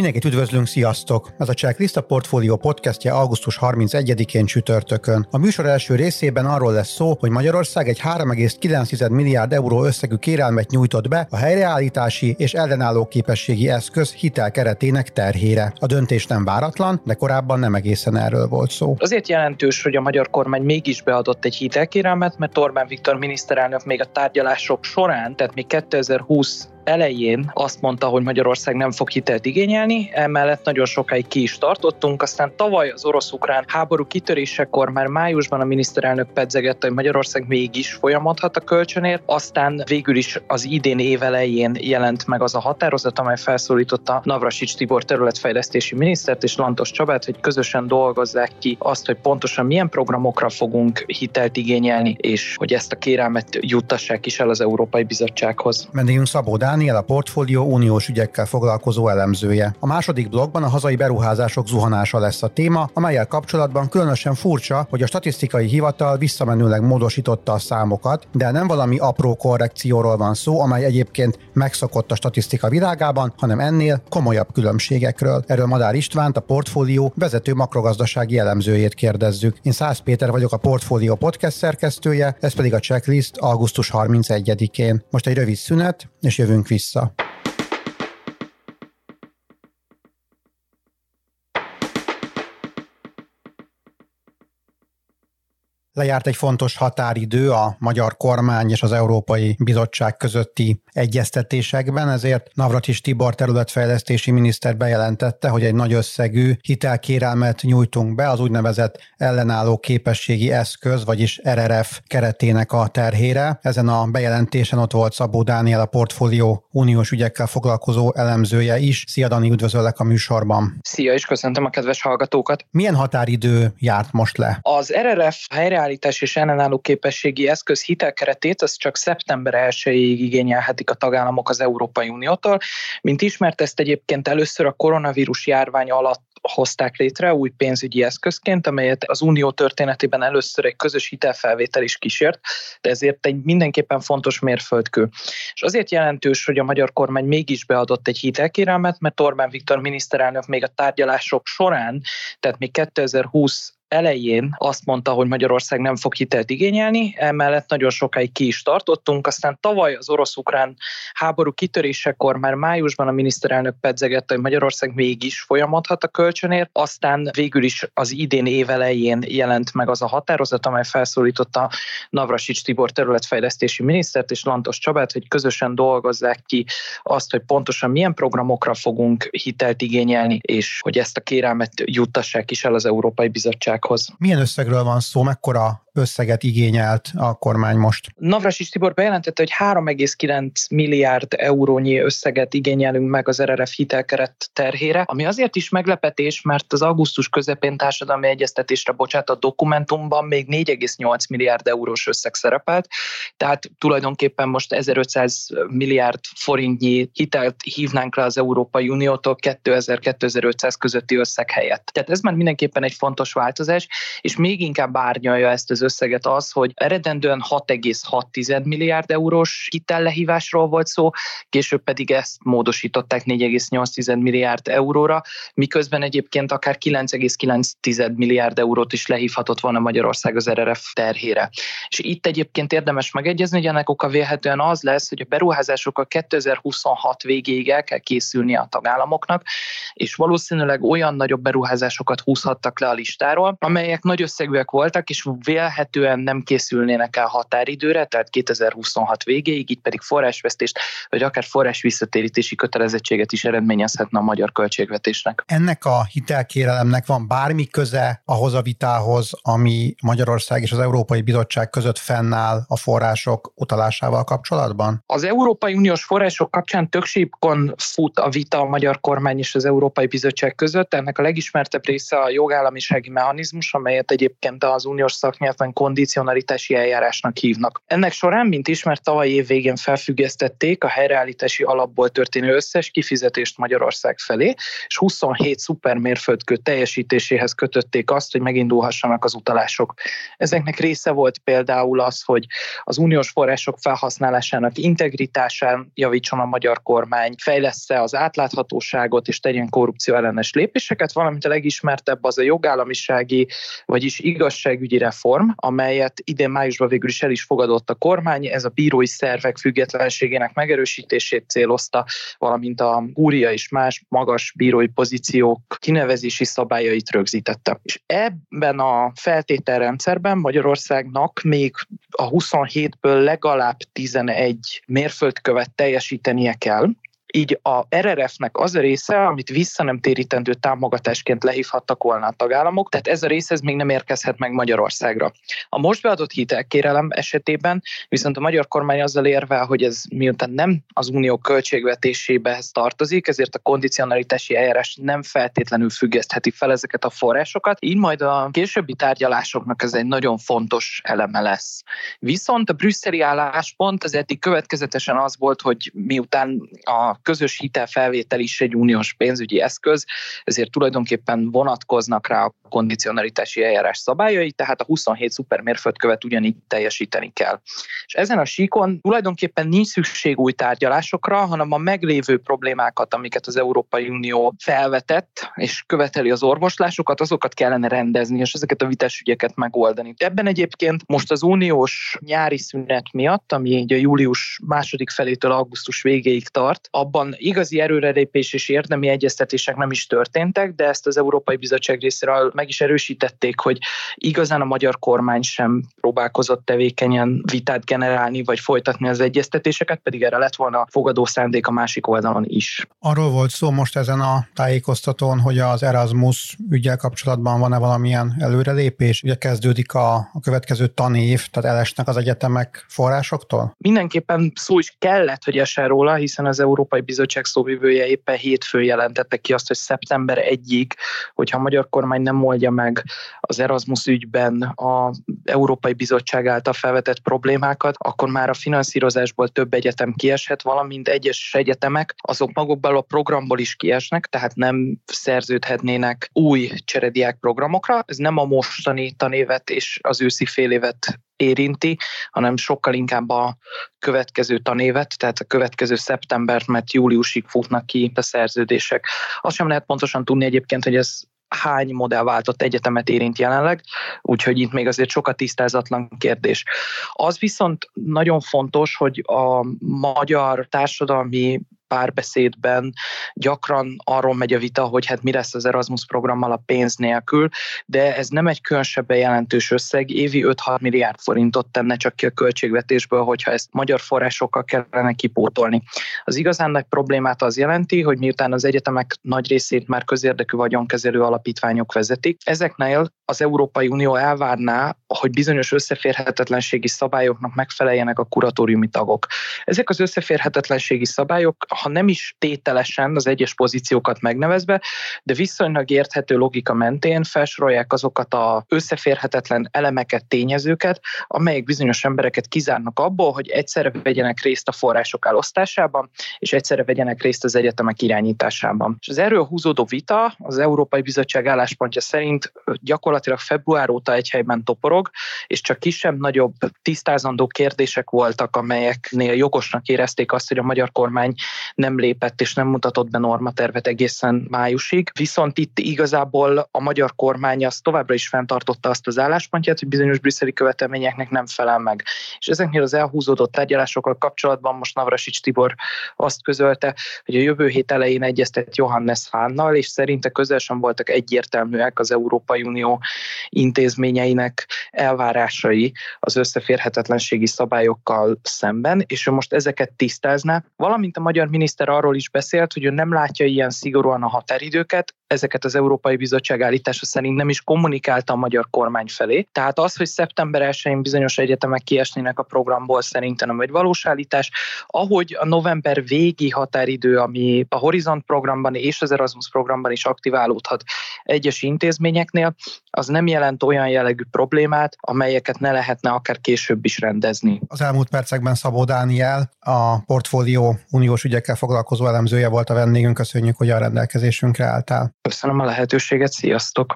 Mindenkit üdvözlünk, sziasztok! Ez a Checklist a Portfolio podcastje augusztus 31-én csütörtökön. A műsor első részében arról lesz szó, hogy Magyarország egy 3,9 milliárd euró összegű kérelmet nyújtott be a helyreállítási és ellenálló képességi eszköz hitel keretének terhére. A döntés nem váratlan, de korábban nem egészen erről volt szó. Azért jelentős, hogy a magyar kormány mégis beadott egy hitelkérelmet, mert Orbán Viktor miniszterelnök még a tárgyalások során, tehát még 2020 elején azt mondta, hogy Magyarország nem fog hitelt igényelni, emellett nagyon sokáig ki is tartottunk, aztán tavaly az orosz-ukrán háború kitörésekor már májusban a miniszterelnök pedzegette, hogy Magyarország mégis folyamodhat a kölcsönért, aztán végül is az idén év elején jelent meg az a határozat, amely felszólította Navrasics Tibor területfejlesztési minisztert és Lantos Csabát, hogy közösen dolgozzák ki azt, hogy pontosan milyen programokra fogunk hitelt igényelni, és hogy ezt a kérelmet juttassák is el az Európai Bizottsághoz. Vendégünk Szabó Dániel, a portfólió uniós ügyekkel foglalkozó elemzője. A második blogban a hazai beruházások zuhanása lesz a téma, amelyel kapcsolatban különösen furcsa, hogy a statisztikai hivatal visszamenőleg módosította a számokat, de nem valami apró korrekcióról van szó, amely egyébként megszokott a statisztika világában, hanem ennél komolyabb különbségekről. Erről Madár Istvánt, a portfólió vezető makrogazdasági elemzőjét kérdezzük. Én Szász Péter vagyok a portfólió podcast szerkesztője, ez pedig a checklist augusztus 31-én. Most egy rövid szünet, és jövünk jövünk vissza. Lejárt egy fontos határidő a magyar kormány és az Európai Bizottság közötti egyeztetésekben, ezért Navratis Tibor területfejlesztési miniszter bejelentette, hogy egy nagy összegű hitelkérelmet nyújtunk be az úgynevezett ellenálló képességi eszköz, vagyis RRF keretének a terhére. Ezen a bejelentésen ott volt Szabó Dániel, a portfólió uniós ügyekkel foglalkozó elemzője is. Szia Dani, üdvözöllek a műsorban. Szia, és köszöntöm a kedves hallgatókat. Milyen határidő járt most le? Az RRF helyreállítás és ellenálló képességi eszköz hitelkeretét az csak szeptember 1-ig igényelhetik a tagállamok az Európai Uniótól. Mint ismert, ezt egyébként először a koronavírus járvány alatt hozták létre új pénzügyi eszközként, amelyet az unió történetében először egy közös hitelfelvétel is kísért, de ezért egy mindenképpen fontos mérföldkő. És azért jelentős, hogy a magyar kormány mégis beadott egy hitelkérelmet, mert Orbán Viktor miniszterelnök még a tárgyalások során, tehát még 2020 elején azt mondta, hogy Magyarország nem fog hitelt igényelni, emellett nagyon sokáig ki is tartottunk, aztán tavaly az orosz-ukrán háború kitörésekor már májusban a miniszterelnök pedzegette, hogy Magyarország mégis folyamodhat a kölcsönért, aztán végül is az idén év elején jelent meg az a határozat, amely felszólította Navrasics Tibor területfejlesztési minisztert és Lantos Csabát, hogy közösen dolgozzák ki azt, hogy pontosan milyen programokra fogunk hitelt igényelni, és hogy ezt a kérelmet juttassák is el az Európai Bizottság bizottsághoz. Milyen összegről van szó, mekkora összeget igényelt a kormány most? Navrasis Tibor bejelentette, hogy 3,9 milliárd eurónyi összeget igényelünk meg az RRF hitelkeret terhére, ami azért is meglepetés, mert az augusztus közepén társadalmi egyeztetésre bocsátott dokumentumban még 4,8 milliárd eurós összeg szerepelt, tehát tulajdonképpen most 1500 milliárd forintnyi hitelt hívnánk le az Európai Uniótól 2000-2500 közötti összeg helyett. Tehát ez már mindenképpen egy fontos változás, és még inkább árnyalja ezt az az összeget az, hogy eredendően 6,6 milliárd eurós hitellehívásról volt szó, később pedig ezt módosították 4,8 milliárd euróra, miközben egyébként akár 9,9 milliárd eurót is lehívhatott volna Magyarország az RRF terhére. És itt egyébként érdemes megegyezni, hogy ennek oka vélhetően az lesz, hogy a beruházásokkal 2026 végéig el kell készülni a tagállamoknak, és valószínűleg olyan nagyobb beruházásokat húzhattak le a listáról, amelyek nagy összegűek voltak, és vél vélhetően nem készülnének el határidőre, tehát 2026 végéig, így pedig forrásvesztést, vagy akár forrás visszatérítési kötelezettséget is eredményezhetne a magyar költségvetésnek. Ennek a hitelkérelemnek van bármi köze ahhoz a vitához, ami Magyarország és az Európai Bizottság között fennáll a források utalásával kapcsolatban? Az Európai Uniós források kapcsán többségkon fut a vita a magyar kormány és az Európai Bizottság között. Ennek a legismertebb része a jogállamisági mechanizmus, amelyet egyébként az uniós szaknyelv esetben kondicionalitási eljárásnak hívnak. Ennek során, mint ismert, tavaly év végén felfüggesztették a helyreállítási alapból történő összes kifizetést Magyarország felé, és 27 szupermérföldkő teljesítéséhez kötötték azt, hogy megindulhassanak az utalások. Ezeknek része volt például az, hogy az uniós források felhasználásának integritásán javítson a magyar kormány, fejlesz-e az átláthatóságot és tegyen korrupció ellenes lépéseket, valamint a legismertebb az a jogállamisági, vagyis igazságügyi reform, amelyet idén májusban végül is el is fogadott a kormány. Ez a bírói szervek függetlenségének megerősítését célozta, valamint a gúria és más magas bírói pozíciók kinevezési szabályait rögzítette. És ebben a feltételrendszerben Magyarországnak még a 27-ből legalább 11 mérföldkövet teljesítenie kell, így a RRF-nek az a része, amit vissza nem térítendő támogatásként lehívhattak volna a tagállamok, tehát ez a része ez még nem érkezhet meg Magyarországra. A most beadott hitelkérelem esetében viszont a magyar kormány azzal érvel, hogy ez miután nem az unió költségvetésébehez tartozik, ezért a kondicionalitási eljárás nem feltétlenül függesztheti fel ezeket a forrásokat, így majd a későbbi tárgyalásoknak ez egy nagyon fontos eleme lesz. Viszont a brüsszeli álláspont az eddig következetesen az volt, hogy miután a közös hitelfelvétel is egy uniós pénzügyi eszköz, ezért tulajdonképpen vonatkoznak rá a kondicionalitási eljárás szabályai, tehát a 27 szupermérföldkövet ugyanígy teljesíteni kell. És ezen a síkon tulajdonképpen nincs szükség új tárgyalásokra, hanem a meglévő problémákat, amiket az Európai Unió felvetett, és követeli az orvoslásokat, azokat kellene rendezni, és ezeket a vitás megoldani. Ebben egyébként most az uniós nyári szünet miatt, ami így a július második felétől augusztus végéig tart, abban igazi erőrelépés és érdemi egyeztetések nem is történtek, de ezt az Európai Bizottság részéről meg is erősítették, hogy igazán a magyar kormány sem próbálkozott tevékenyen vitát generálni, vagy folytatni az egyeztetéseket, pedig erre lett volna fogadó szándék a másik oldalon is. Arról volt szó most ezen a tájékoztatón, hogy az Erasmus ügyel kapcsolatban van-e valamilyen előrelépés? Ugye kezdődik a, a következő tanév, tehát elesnek az egyetemek forrásoktól? Mindenképpen szó is kellett, hogy essen róla, hiszen az Európai Európai Bizottság szóvivője éppen hétfő jelentette ki azt, hogy szeptember 1-ig, hogyha a magyar kormány nem oldja meg az Erasmus ügyben a Európai Bizottság által felvetett problémákat, akkor már a finanszírozásból több egyetem kieshet, valamint egyes egyetemek azok magukból a programból is kiesnek, tehát nem szerződhetnének új cserediák programokra. Ez nem a mostani tanévet és az őszi fél évet érinti, hanem sokkal inkább a következő tanévet, tehát a következő szeptembert, mert júliusig futnak ki a szerződések. Azt sem lehet pontosan tudni egyébként, hogy ez hány modellváltott egyetemet érint jelenleg, úgyhogy itt még azért sokat tisztázatlan kérdés. Az viszont nagyon fontos, hogy a magyar társadalmi párbeszédben gyakran arról megy a vita, hogy hát mi lesz az Erasmus programmal a pénz nélkül, de ez nem egy különösebben jelentős összeg, évi 5-6 milliárd forintot tenne csak ki a költségvetésből, hogyha ezt magyar forrásokkal kellene kipótolni. Az igazán nagy problémát az jelenti, hogy miután az egyetemek nagy részét már közérdekű vagyonkezelő alapítványok vezetik, ezeknél az Európai Unió elvárná, hogy bizonyos összeférhetetlenségi szabályoknak megfeleljenek a kuratóriumi tagok. Ezek az összeférhetetlenségi szabályok ha nem is tételesen az egyes pozíciókat megnevezve, de viszonylag érthető logika mentén felsorolják azokat a összeférhetetlen elemeket, tényezőket, amelyek bizonyos embereket kizárnak abból, hogy egyszerre vegyenek részt a források elosztásában, és egyszerre vegyenek részt az egyetemek irányításában. És az erről húzódó vita az Európai Bizottság álláspontja szerint gyakorlatilag február óta egy helyben toporog, és csak kisebb-nagyobb tisztázandó kérdések voltak, amelyeknél jogosnak érezték azt, hogy a magyar kormány nem lépett és nem mutatott be normatervet egészen májusig. Viszont itt igazából a magyar kormány az továbbra is fenntartotta azt az álláspontját, hogy bizonyos brüsszeli követelményeknek nem felel meg. És ezeknél az elhúzódott tárgyalásokkal kapcsolatban most Navrasics Tibor azt közölte, hogy a jövő hét elején egyeztet Johannes Hánnal, és szerinte közel sem voltak egyértelműek az Európai Unió intézményeinek elvárásai az összeférhetetlenségi szabályokkal szemben, és ő most ezeket tisztázná, valamint a magyar miniszter arról is beszélt, hogy ő nem látja ilyen szigorúan a határidőket, ezeket az Európai Bizottság állítása szerint nem is kommunikálta a magyar kormány felé. Tehát az, hogy szeptember 1-én bizonyos egyetemek kiesnének a programból, szerintem nem egy valós állítás. Ahogy a november végi határidő, ami a Horizont programban és az Erasmus programban is aktiválódhat egyes intézményeknél, az nem jelent olyan jellegű problémát, amelyeket ne lehetne akár később is rendezni. Az elmúlt percekben Szabó Dániel, a portfólió uniós ügyekkel foglalkozó elemzője volt a vendégünk. Köszönjük, hogy a rendelkezésünkre álltál. Köszönöm a lehetőséget, sziasztok!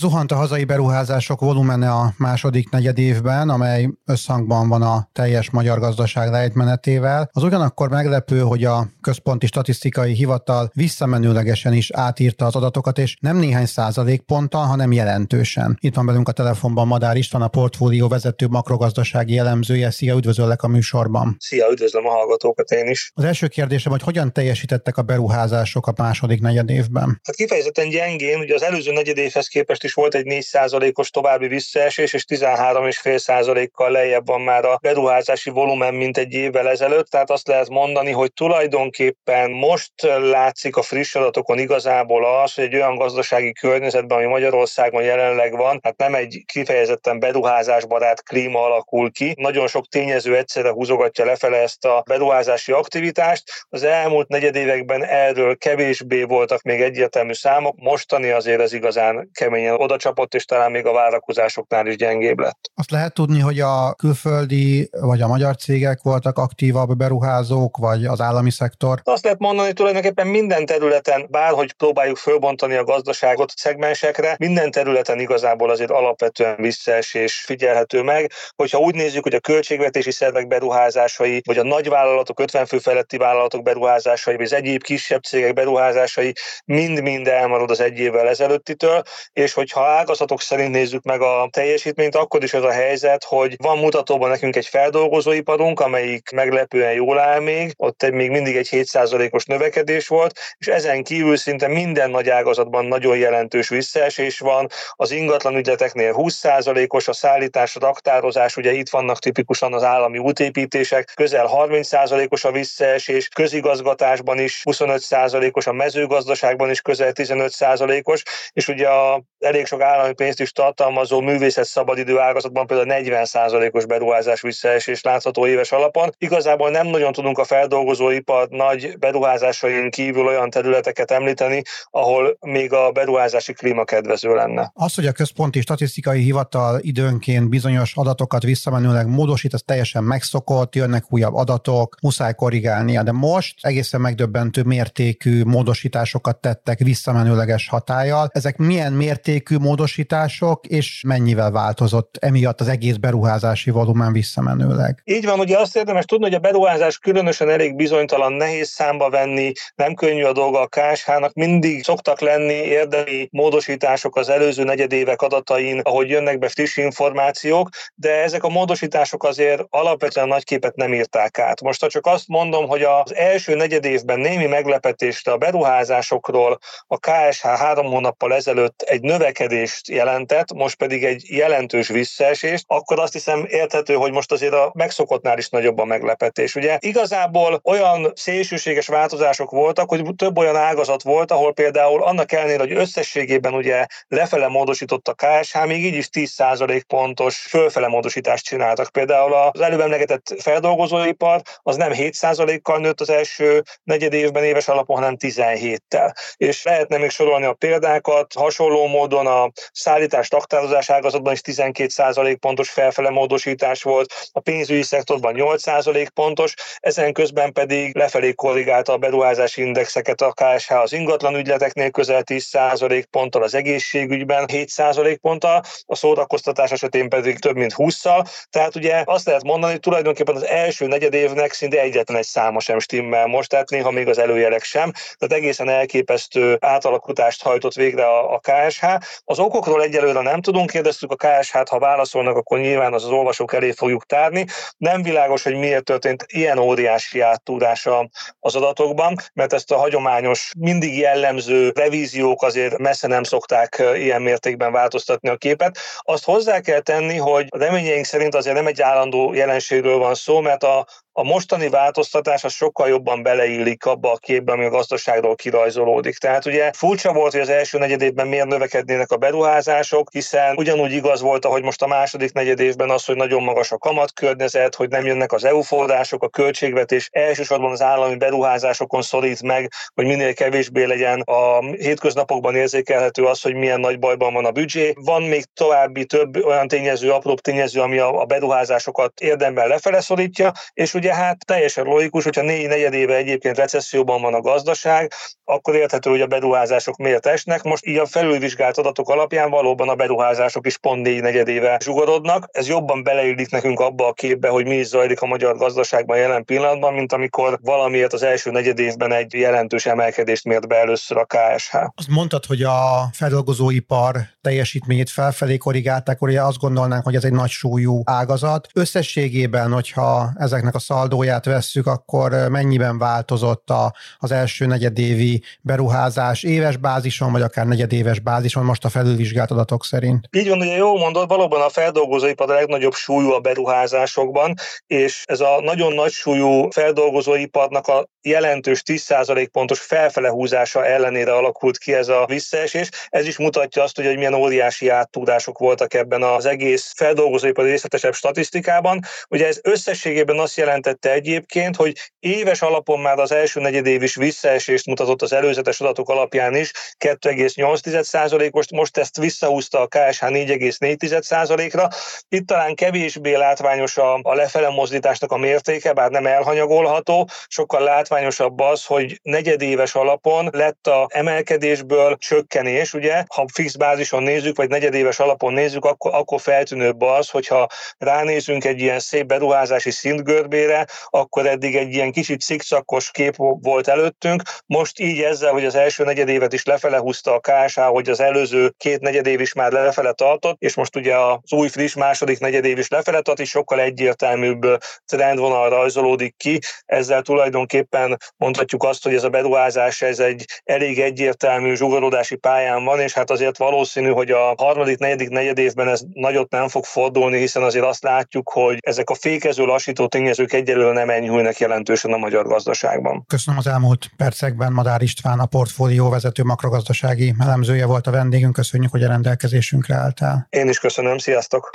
Zuhant a hazai beruházások volumene a második negyed évben, amely összhangban van a teljes magyar gazdaság lejtmenetével. Az ugyanakkor meglepő, hogy a Központi Statisztikai Hivatal visszamenőlegesen is átírta az adatokat, és nem néhány százalékponttal, hanem jelentősen. Itt van velünk a telefonban Madár István, a portfólió vezető makrogazdasági elemzője. Szia, üdvözöllek a műsorban. Szia, üdvözlöm a hallgatókat én is. Az első kérdésem, hogy hogyan teljesítettek a beruházások a második negyed évben? Hát kifejezetten gyengén, ugye az előző negyed évhez képest is volt egy 4%-os további visszaesés, és 13,5%-kal lejjebb van már a beruházási volumen, mint egy évvel ezelőtt, tehát azt lehet mondani, hogy tulajdonképpen most látszik a friss adatokon igazából az, hogy egy olyan gazdasági környezetben, ami Magyarországon jelenleg van, hát nem egy kifejezetten beruházásbarát klíma alakul ki. Nagyon sok tényező egyszerre húzogatja lefele ezt a beruházási aktivitást. Az elmúlt negyedévekben erről kevésbé voltak még egyértelmű számok, mostani azért ez igazán keményen oda csapott, és talán még a várakozásoknál is gyengébb lett. Azt lehet tudni, hogy a külföldi vagy a magyar cégek voltak aktívabb beruházók, vagy az állami szektor? Azt lehet mondani, hogy tulajdonképpen minden területen, bárhogy próbáljuk fölbontani a gazdaságot szegmensekre, minden területen igazából azért alapvetően visszaesés figyelhető meg. Hogyha úgy nézzük, hogy a költségvetési szervek beruházásai, vagy a nagyvállalatok, 50 fő feletti vállalatok beruházásai, vagy az egyéb kisebb cégek beruházásai mind-mind elmarad az egy évvel ezelőttitől, és hogyha ágazatok szerint nézzük meg a teljesítményt, akkor is az a helyzet, hogy van mutatóban nekünk egy feldolgozóiparunk, amelyik meglepően jól áll még, ott még mindig egy 7%-os növekedés volt, és ezen kívül szinte minden nagy ágazatban nagyon jelentős visszaesés van, az ingatlan ügyleteknél 20%-os, a szállítás, a raktározás, ugye itt vannak tipikusan az állami útépítések, közel 30%-os a visszaesés, közigazgatásban is 25%-os, a mezőgazdaságban is közel 15%-os, és ugye a elég sok állami pénzt is tartalmazó művészet szabadidő ágazatban például 40%-os beruházás visszaesés látható éves alapon. Igazából nem nagyon tudunk a feldolgozóipar nagy beruházásain kívül olyan területeket említeni, ahol még a beruházási klíma kedvező lenne. Az, hogy a Központi Statisztikai Hivatal időnként bizonyos adatokat visszamenőleg módosít, az teljesen megszokott, jönnek újabb adatok, muszáj korrigálnia, de most egészen megdöbbentő mértékű módosításokat tettek visszamenőleges hatállyal. Ezek milyen mértékű mértékű módosítások, és mennyivel változott emiatt az egész beruházási volumen visszamenőleg? Így van, ugye azt érdemes tudni, hogy a beruházás különösen elég bizonytalan, nehéz számba venni, nem könnyű a dolga a KSH-nak, mindig szoktak lenni érdemi módosítások az előző negyedévek adatain, ahogy jönnek be friss információk, de ezek a módosítások azért alapvetően nagy képet nem írták át. Most ha csak azt mondom, hogy az első negyedévben némi meglepetésre a beruházásokról a KSH három hónappal ezelőtt egy növekedés növekedést jelentett, most pedig egy jelentős visszaesést, akkor azt hiszem érthető, hogy most azért a megszokottnál is nagyobb a meglepetés. Ugye igazából olyan szélsőséges változások voltak, hogy több olyan ágazat volt, ahol például annak ellenére, hogy összességében ugye lefele módosított a KSH, még így is 10% pontos fölfele módosítást csináltak. Például az előbb emlegetett feldolgozóipar az nem 7%-kal nőtt az első negyed évben éves alapon, hanem 17-tel. És lehetne még sorolni a példákat, hasonló módon módon a szállítás taktározás ágazatban is 12% pontos felfele módosítás volt, a pénzügyi szektorban 8% pontos, ezen közben pedig lefelé korrigálta a beruházási indexeket a KSH az ingatlan ügyleteknél közel 10% ponttal, az egészségügyben 7% ponttal, a szórakoztatás esetén pedig több mint 20-szal. Tehát ugye azt lehet mondani, hogy tulajdonképpen az első negyed évnek szinte egyetlen egy száma sem stimmel most, tehát néha még az előjelek sem. Tehát egészen elképesztő átalakulást hajtott végre a, a KSH, Az okokról egyelőre nem tudunk, kérdeztük a KSH-t, ha válaszolnak, akkor nyilván az, az olvasók elé fogjuk tárni. Nem világos, hogy miért történt ilyen óriási áttúrása az adatokban, mert ezt a hagyományos, mindig jellemző revíziók azért messze nem szokták ilyen mértékben változtatni a képet. Azt hozzá kell tenni, hogy a reményeink szerint azért nem egy állandó jelenségről van szó, mert a, a mostani változtatás az sokkal jobban beleillik abba a képbe, ami a gazdaságról kirajzolódik. Tehát ugye furcsa volt, hogy az első negyedévben miért növekednének a beruházások, hiszen ugyanúgy igaz volt, ahogy most a második negyedévben az, hogy nagyon magas a kamatkörnyezet, hogy nem jönnek az EU források, a költségvetés elsősorban az állami beruházásokon szorít meg, hogy minél kevésbé legyen a hétköznapokban érzékelhető az, hogy milyen nagy bajban van a büdzsé. Van még további több olyan tényező, apró tényező, ami a beruházásokat érdemben lefele szorítja, és ugye hát teljesen logikus, hogyha négy negyed éve egyébként recesszióban van a gazdaság, akkor érthető, hogy a beruházások miért esnek. Most így a felülvizsgált adatok alapján valóban a beruházások is pont négy negyed éve zsugorodnak. Ez jobban beleillik nekünk abba a képbe, hogy mi is zajlik a magyar gazdaságban jelen pillanatban, mint amikor valamiért az első negyed évben egy jelentős emelkedést mért be először a KSH. Azt mondtad, hogy a feldolgozóipar teljesítményét felfelé korrigálták, akkor azt gondolnánk, hogy ez egy nagy súlyú ágazat. Összességében, hogyha ezeknek a szaldóját vesszük, akkor mennyiben változott a, az első negyedévi beruházás éves bázison, vagy akár negyedéves bázison most a felülvizsgált adatok szerint? Így van, ugye jó mondod, valóban a feldolgozóipar a legnagyobb súlyú a beruházásokban, és ez a nagyon nagy súlyú feldolgozóiparnak a jelentős 10% pontos felfele húzása ellenére alakult ki ez a visszaesés. Ez is mutatja azt, hogy milyen óriási áttudások voltak ebben az egész feldolgozóipari részletesebb statisztikában. Ugye ez összességében azt jelentette egyébként, hogy éves alapon már az első negyedév is visszaesést mutatott az előzetes adatok alapján is, 2,8%, most, most ezt visszahúzta a KSH 4,4%-ra. Itt talán kevésbé látványos a, a lefele mozdításnak a mértéke, bár nem elhanyagolható, sokkal látványosabb az, hogy negyedéves alapon lett a emelkedésből csökkenés, ugye, ha fix bázison nézzük, vagy negyedéves alapon nézzük, akkor, akkor feltűnőbb az, hogyha ránézünk egy ilyen szép beruházási szintgörbére, akkor eddig egy ilyen kicsit szikcakos kép volt előttünk. Most így ezzel, hogy az első negyedévet is lefele húzta a KSH, hogy az előző két negyedév is már lefele tartott, és most ugye az új friss második negyedév is lefele tart, és sokkal egyértelműbb trendvonal rajzolódik ki. Ezzel tulajdonképpen mondhatjuk azt, hogy ez a beruházás ez egy elég egyértelmű zsugorodási pályán van, és hát azért valószínű, hogy a harmadik, negyedik negyedévben ez nagyot nem fog fordulni, hiszen azért azt látjuk, hogy ezek a fékező lassító tényezők egyelőre nem enyhülnek jelentősen a magyar gazdaságban. Köszönöm az elmúlt percekben. Madár István, a portfólió vezető makrogazdasági elemzője volt a vendégünk. Köszönjük, hogy a rendelkezésünkre álltál. Én is köszönöm, sziasztok!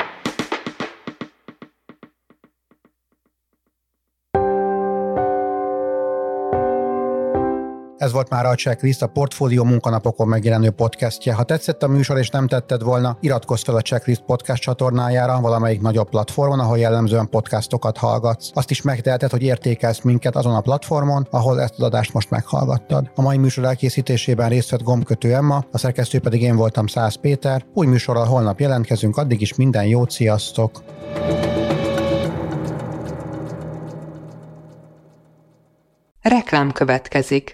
Ez volt már a Checklist, a Portfólió munkanapokon megjelenő podcastje. Ha tetszett a műsor és nem tetted volna, iratkozz fel a Checklist podcast csatornájára valamelyik nagyobb platformon, ahol jellemzően podcastokat hallgatsz. Azt is megteheted, hogy értékelsz minket azon a platformon, ahol ezt az adást most meghallgattad. A mai műsor elkészítésében részt vett gombkötő Emma, a szerkesztő pedig én voltam Száz Péter. Új műsorral holnap jelentkezünk, addig is minden jót, sziasztok! Reklám következik.